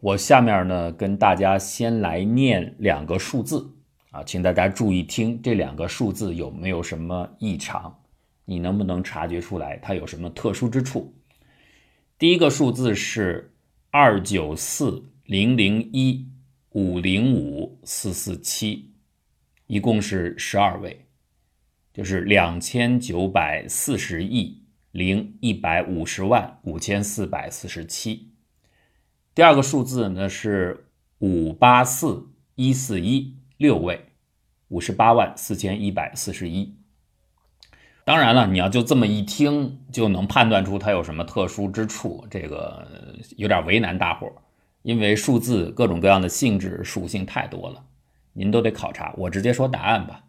我下面呢跟大家先来念两个数字啊，请大家注意听这两个数字有没有什么异常，你能不能察觉出来它有什么特殊之处？第一个数字是二九四零零一五零五四四七，一共是十二位，就是两千九百四十亿零一百五十万五千四百四十七。第二个数字呢是五八四一四一六位，五十八万四千一百四十一。当然了，你要就这么一听就能判断出它有什么特殊之处，这个有点为难大伙儿，因为数字各种各样的性质属性太多了，您都得考察。我直接说答案吧，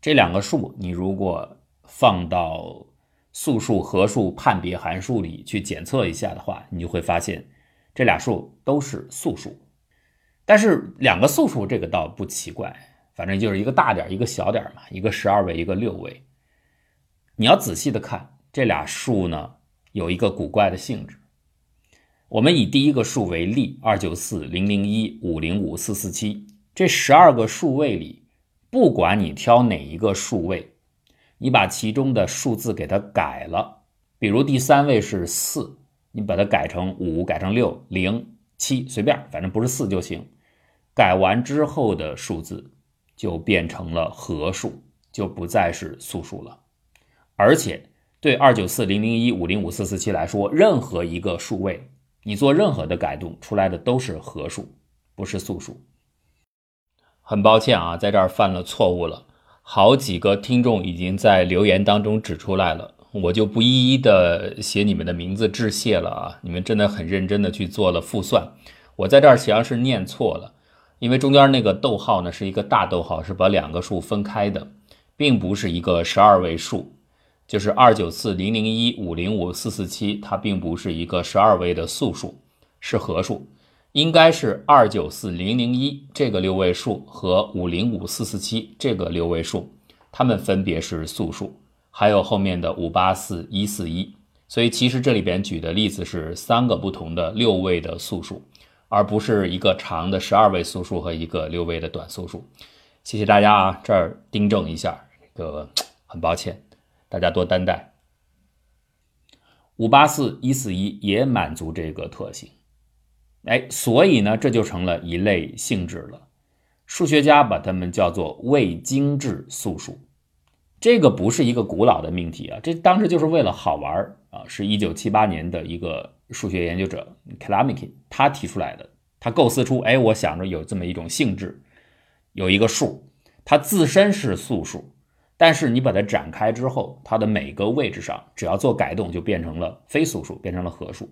这两个数你如果放到素数、合数判别函数里去检测一下的话，你就会发现。这俩数都是素数，但是两个素数这个倒不奇怪，反正就是一个大点一个小点嘛，一个十二位，一个六位。你要仔细的看这俩数呢，有一个古怪的性质。我们以第一个数为例，二九四零零一五零五四四七，这十二个数位里，不管你挑哪一个数位，你把其中的数字给它改了，比如第三位是四。你把它改成五，改成六、零、七，随便，反正不是四就行。改完之后的数字就变成了合数，就不再是素数了。而且对二九四零零一五零五四四七来说，任何一个数位，你做任何的改动出来的都是合数，不是素数。很抱歉啊，在这儿犯了错误了。好几个听众已经在留言当中指出来了。我就不一一的写你们的名字致谢了啊！你们真的很认真的去做了复算，我在这儿实际上是念错了，因为中间那个逗号呢是一个大逗号，是把两个数分开的，并不是一个十二位数，就是二九四零零一五零五四四七，它并不是一个十二位的素数，是合数，应该是二九四零零一这个六位数和五零五四四七这个六位数，它们分别是素数。还有后面的五八四一四一，所以其实这里边举的例子是三个不同的六位的素数，而不是一个长的十二位素数和一个六位的短素数。谢谢大家啊，这儿订正一下，这个很抱歉，大家多担待。五八四一四一也满足这个特性，哎，所以呢，这就成了一类性质了。数学家把它们叫做未精致素数。这个不是一个古老的命题啊，这当时就是为了好玩啊，是一九七八年的一个数学研究者 k l a m i k i 他提出来的，他构思出，哎，我想着有这么一种性质，有一个数，它自身是素数，但是你把它展开之后，它的每个位置上只要做改动，就变成了非素数，变成了合数，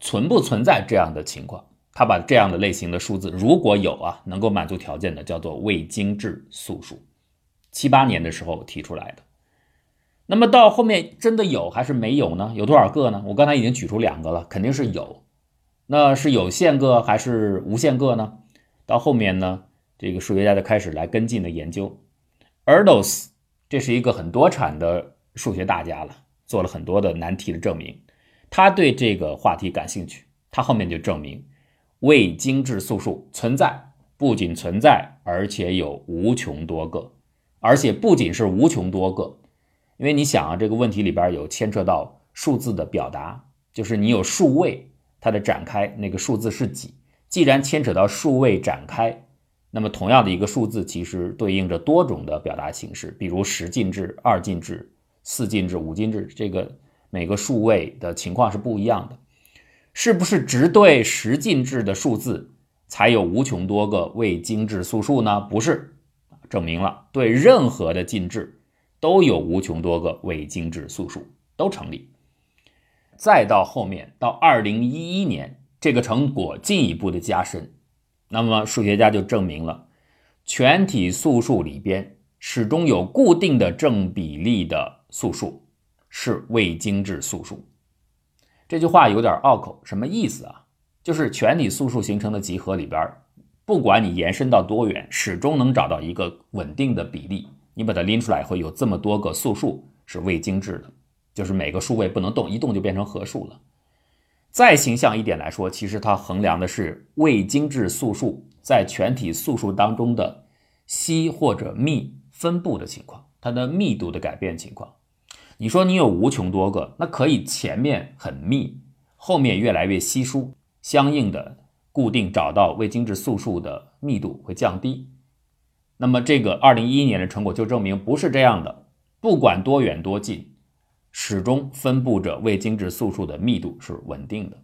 存不存在这样的情况？他把这样的类型的数字，如果有啊，能够满足条件的，叫做未精致素数。七八年的时候提出来的，那么到后面真的有还是没有呢？有多少个呢？我刚才已经举出两个了，肯定是有。那是有限个还是无限个呢？到后面呢，这个数学家就开始来跟进的研究。Erdos 这是一个很多产的数学大家了，做了很多的难题的证明。他对这个话题感兴趣，他后面就证明未精致素数存在，不仅存在，而且有无穷多个。而且不仅是无穷多个，因为你想啊，这个问题里边有牵扯到数字的表达，就是你有数位，它的展开那个数字是几？既然牵扯到数位展开，那么同样的一个数字其实对应着多种的表达形式，比如十进制、二进制、四进制、五进制，这个每个数位的情况是不一样的。是不是只对十进制的数字才有无穷多个未精制素数呢？不是。证明了对任何的进制都有无穷多个未精制素数都成立。再到后面到二零一一年，这个成果进一步的加深，那么数学家就证明了全体素数里边始终有固定的正比例的素数是未精制素数。这句话有点拗口，什么意思啊？就是全体素数形成的集合里边。不管你延伸到多远，始终能找到一个稳定的比例。你把它拎出来，会有这么多个素数是未精制的，就是每个数位不能动，一动就变成合数了。再形象一点来说，其实它衡量的是未精制素数在全体素数当中的稀或者密分布的情况，它的密度的改变情况。你说你有无穷多个，那可以前面很密，后面越来越稀疏，相应的固定找到未精制素数的密度会降低。那么这个二零一一年的成果就证明不是这样的，不管多远多近。始终分布着未精制素数的密度是稳定的，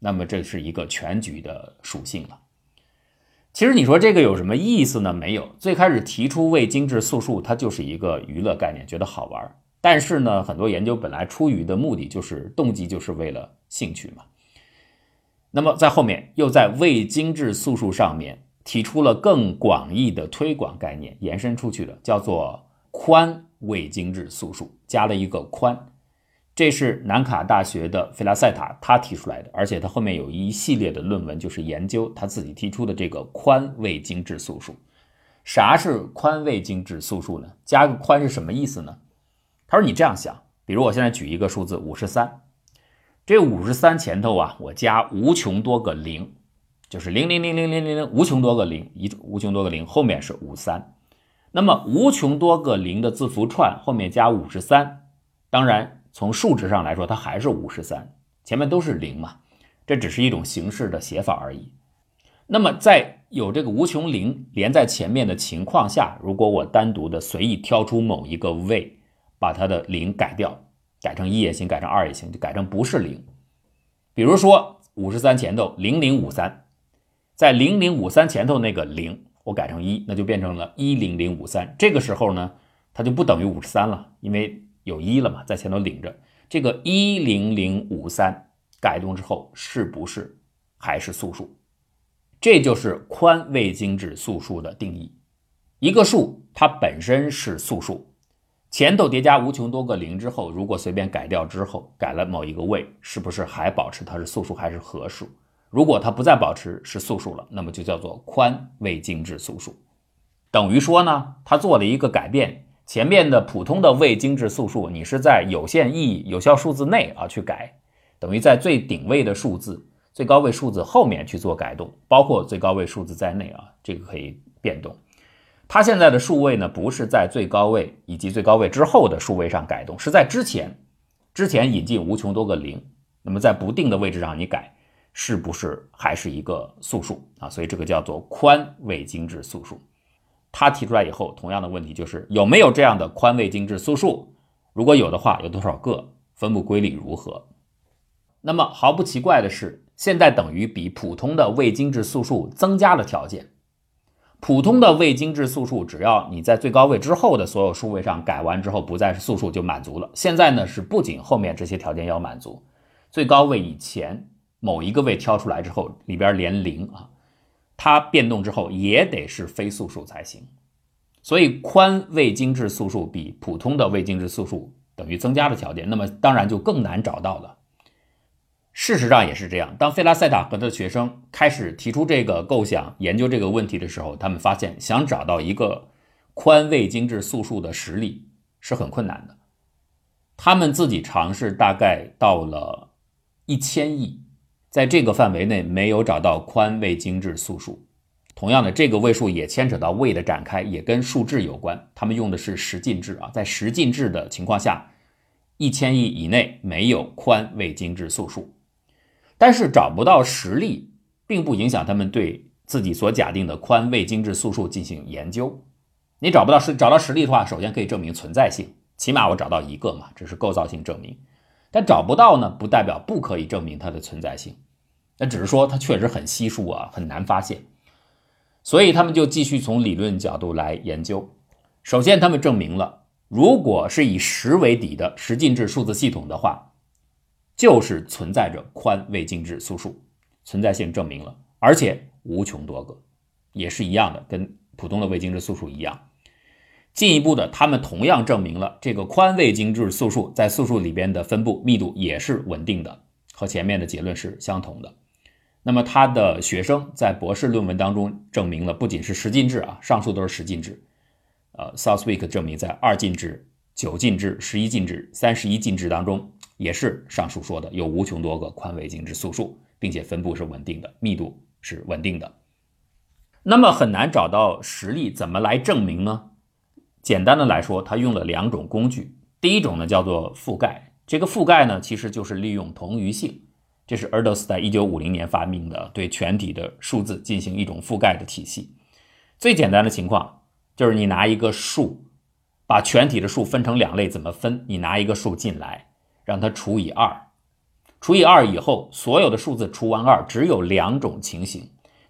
那么这是一个全局的属性了。其实你说这个有什么意思呢？没有。最开始提出未精制素数，它就是一个娱乐概念，觉得好玩。但是呢，很多研究本来出于的目的就是动机，就是为了兴趣嘛。那么在后面又在未精制素数上面提出了更广义的推广概念，延伸出去的叫做宽。未精制素数加了一个宽，这是南卡大学的费拉塞塔他提出来的，而且他后面有一系列的论文，就是研究他自己提出的这个宽未精制素数。啥是宽未精制素数呢？加个宽是什么意思呢？他说你这样想，比如我现在举一个数字五十三，这五十三前头啊，我加无穷多个零，就是零零零零零零零无穷多个零，一无穷多个零后面是五三。那么无穷多个零的字符串后面加五十三，当然从数值上来说，它还是五十三，前面都是零嘛，这只是一种形式的写法而已。那么在有这个无穷零连在前面的情况下，如果我单独的随意挑出某一个位，把它的零改掉，改成一也行，改成二也行，就改成不是零。比如说五十三前头零零五三，在零零五三前头那个零。我改成一，那就变成了一零零五三。这个时候呢，它就不等于五十三了，因为有一了嘛，在前头领着。这个一零零五三改动之后，是不是还是素数？这就是宽未精制素数的定义。一个数它本身是素数，前头叠加无穷多个零之后，如果随便改掉之后，改了某一个位，是不是还保持它是素数还是合数？如果它不再保持是素数了，那么就叫做宽未精制素数，等于说呢，它做了一个改变。前面的普通的未精制素数，你是在有限意义有效数字内啊去改，等于在最顶位的数字、最高位数字后面去做改动，包括最高位数字在内啊，这个可以变动。它现在的数位呢，不是在最高位以及最高位之后的数位上改动，是在之前，之前引进无穷多个零，那么在不定的位置上你改。是不是还是一个素数啊？所以这个叫做宽未精制素数。他提出来以后，同样的问题就是有没有这样的宽未精制素数？如果有的话，有多少个？分布规律如何？那么毫不奇怪的是，现在等于比普通的未精制素数增加了条件。普通的未精制素数，只要你在最高位之后的所有数位上改完之后不再是素数就满足了。现在呢是不仅后面这些条件要满足，最高位以前。某一个位挑出来之后，里边连零啊，它变动之后也得是非素数才行。所以宽未精制素数比普通的未精制素数等于增加的条件，那么当然就更难找到了。事实上也是这样。当费拉塞塔和他的学生开始提出这个构想、研究这个问题的时候，他们发现想找到一个宽未精致素数的实例是很困难的。他们自己尝试，大概到了一千亿。在这个范围内没有找到宽未精致素数，同样的，这个位数也牵扯到位的展开，也跟数质有关。他们用的是十进制啊，在十进制的情况下，一千亿以内没有宽未精致素数。但是找不到实例，并不影响他们对自己所假定的宽未精制素数进行研究。你找不到实找到实例的话，首先可以证明存在性，起码我找到一个嘛，这是构造性证明。但找不到呢，不代表不可以证明它的存在性。那只是说它确实很稀疏啊，很难发现，所以他们就继续从理论角度来研究。首先，他们证明了，如果是以十为底的十进制数字系统的话，就是存在着宽未精制素数，存在性证明了，而且无穷多个，也是一样的，跟普通的未精制素数一样。进一步的，他们同样证明了这个宽未精制素数在素数里边的分布密度也是稳定的，和前面的结论是相同的。那么他的学生在博士论文当中证明了，不仅是十进制啊，上述都是十进制。呃，Southwick 证明在二进制、九进制、十一进制、三十一进制当中，也是上述说的有无穷多个宽微精致素数，并且分布是稳定的，密度是稳定的。那么很难找到实例，怎么来证明呢？简单的来说，它用了两种工具。第一种呢叫做覆盖，这个覆盖呢其实就是利用同余性，这是 Erdos 在一九五零年发明的，对全体的数字进行一种覆盖的体系。最简单的情况就是你拿一个数，把全体的数分成两类，怎么分？你拿一个数进来，让它除以二，除以二以后，所有的数字除完二，只有两种情形。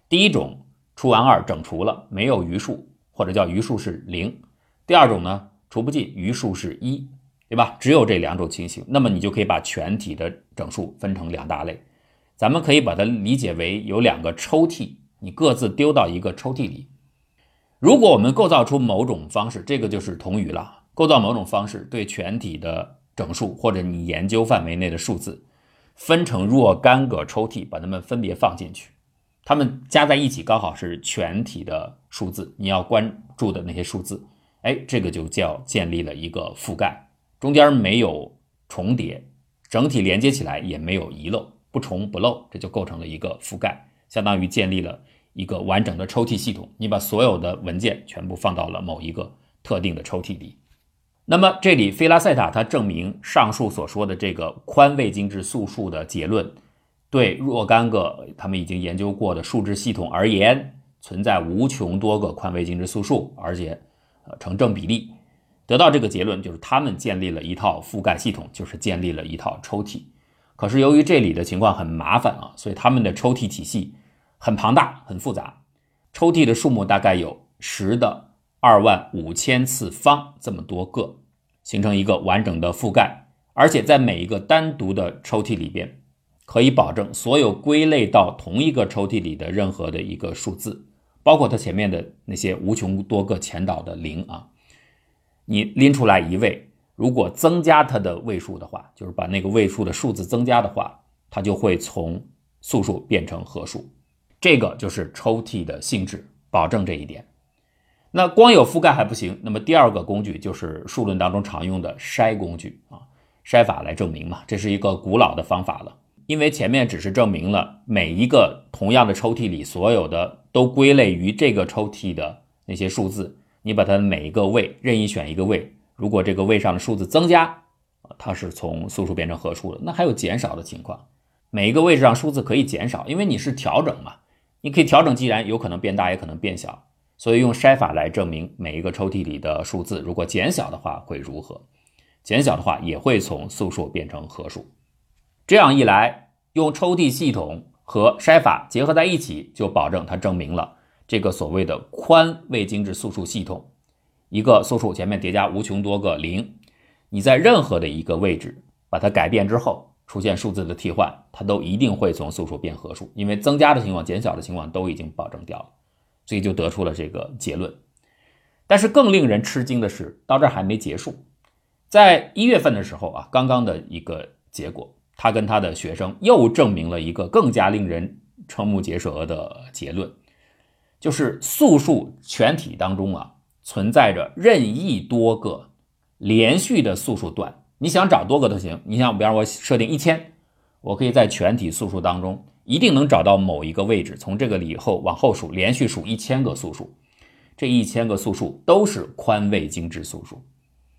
第一种，除完二整除了，没有余数，或者叫余数是零。第二种呢，除不尽，余数是一。对吧？只有这两种情形，那么你就可以把全体的整数分成两大类。咱们可以把它理解为有两个抽屉，你各自丢到一个抽屉里。如果我们构造出某种方式，这个就是同余了。构造某种方式，对全体的整数或者你研究范围内的数字，分成若干个抽屉，把它们分别放进去，它们加在一起刚好是全体的数字。你要关注的那些数字，哎，这个就叫建立了一个覆盖。中间没有重叠，整体连接起来也没有遗漏，不重不漏，这就构成了一个覆盖，相当于建立了一个完整的抽屉系统。你把所有的文件全部放到了某一个特定的抽屉里。那么这里菲拉塞塔他证明上述所说的这个宽位精致素数的结论，对若干个他们已经研究过的数值系统而言，存在无穷多个宽位精致素数，而且呃成正比例。得到这个结论，就是他们建立了一套覆盖系统，就是建立了一套抽屉。可是由于这里的情况很麻烦啊，所以他们的抽屉体系很庞大、很复杂。抽屉的数目大概有十的二万五千次方这么多个，形成一个完整的覆盖。而且在每一个单独的抽屉里边，可以保证所有归类到同一个抽屉里的任何的一个数字，包括它前面的那些无穷多个前导的零啊。你拎出来一位，如果增加它的位数的话，就是把那个位数的数字增加的话，它就会从素数变成合数。这个就是抽屉的性质，保证这一点。那光有覆盖还不行，那么第二个工具就是数论当中常用的筛工具啊，筛法来证明嘛，这是一个古老的方法了。因为前面只是证明了每一个同样的抽屉里所有的都归类于这个抽屉的那些数字。你把它每一个位任意选一个位，如果这个位上的数字增加，它是从素数变成合数的。那还有减少的情况，每一个位置上数字可以减少，因为你是调整嘛，你可以调整，既然有可能变大，也可能变小，所以用筛法来证明每一个抽屉里的数字，如果减小的话会如何？减小的话也会从素数变成合数。这样一来，用抽屉系统和筛法结合在一起，就保证它证明了。这个所谓的宽未精致素数系统，一个素数前面叠加无穷多个零，你在任何的一个位置把它改变之后，出现数字的替换，它都一定会从素数变合数，因为增加的情况、减小的情况都已经保证掉了，所以就得出了这个结论。但是更令人吃惊的是，到这还没结束，在一月份的时候啊，刚刚的一个结果，他跟他的学生又证明了一个更加令人瞠目结舌的结论。就是素数全体当中啊，存在着任意多个连续的素数段。你想找多个都行。你想，比方我设定一千，我可以在全体素数当中一定能找到某一个位置，从这个里以后往后数，连续数一千个素数。这一千个素数都是宽位精致素数。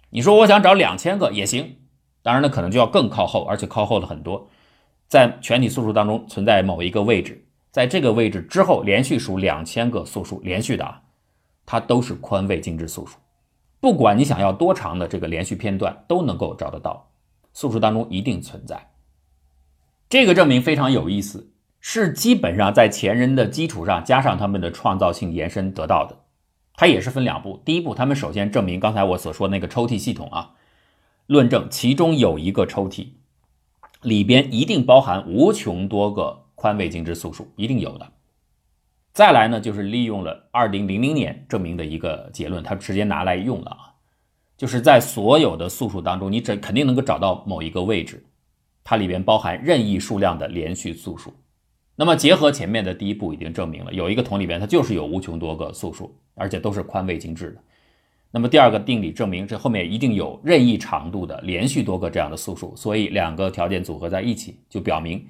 你说我想找两千个也行，当然呢，可能就要更靠后，而且靠后的很多，在全体素数当中存在某一个位置。在这个位置之后，连续数两千个素数，连续的啊，它都是宽位精致素数。不管你想要多长的这个连续片段，都能够找得到，素数当中一定存在。这个证明非常有意思，是基本上在前人的基础上加上他们的创造性延伸得到的。它也是分两步，第一步，他们首先证明刚才我所说那个抽屉系统啊，论证其中有一个抽屉里边一定包含无穷多个。宽位精致素数一定有的。再来呢，就是利用了二零零零年证明的一个结论，它直接拿来用了啊，就是在所有的素数当中，你这肯定能够找到某一个位置，它里边包含任意数量的连续素数。那么结合前面的第一步，已经证明了有一个桶里边它就是有无穷多个素数，而且都是宽位精致的。那么第二个定理证明这后面一定有任意长度的连续多个这样的素数，所以两个条件组合在一起，就表明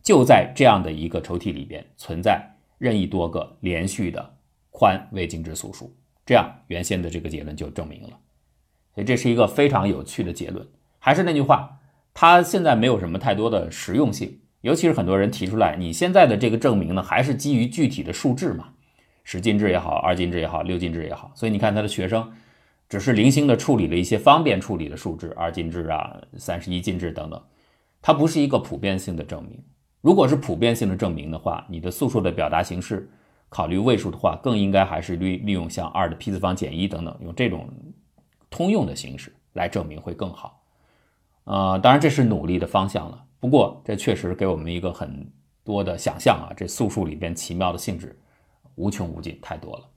就在这样的一个抽屉里边存在任意多个连续的宽未精制素数，这样原先的这个结论就证明了。所以这是一个非常有趣的结论。还是那句话，它现在没有什么太多的实用性，尤其是很多人提出来，你现在的这个证明呢，还是基于具体的数制嘛，十进制也好，二进制也好，六进制也好，所以你看他的学生。只是零星的处理了一些方便处理的数值，二进制啊、三十一进制等等，它不是一个普遍性的证明。如果是普遍性的证明的话，你的素数的表达形式考虑位数的话，更应该还是利利用像二的 p 次方减一等等，用这种通用的形式来证明会更好。呃，当然这是努力的方向了。不过这确实给我们一个很多的想象啊，这素数里边奇妙的性质无穷无尽，太多了。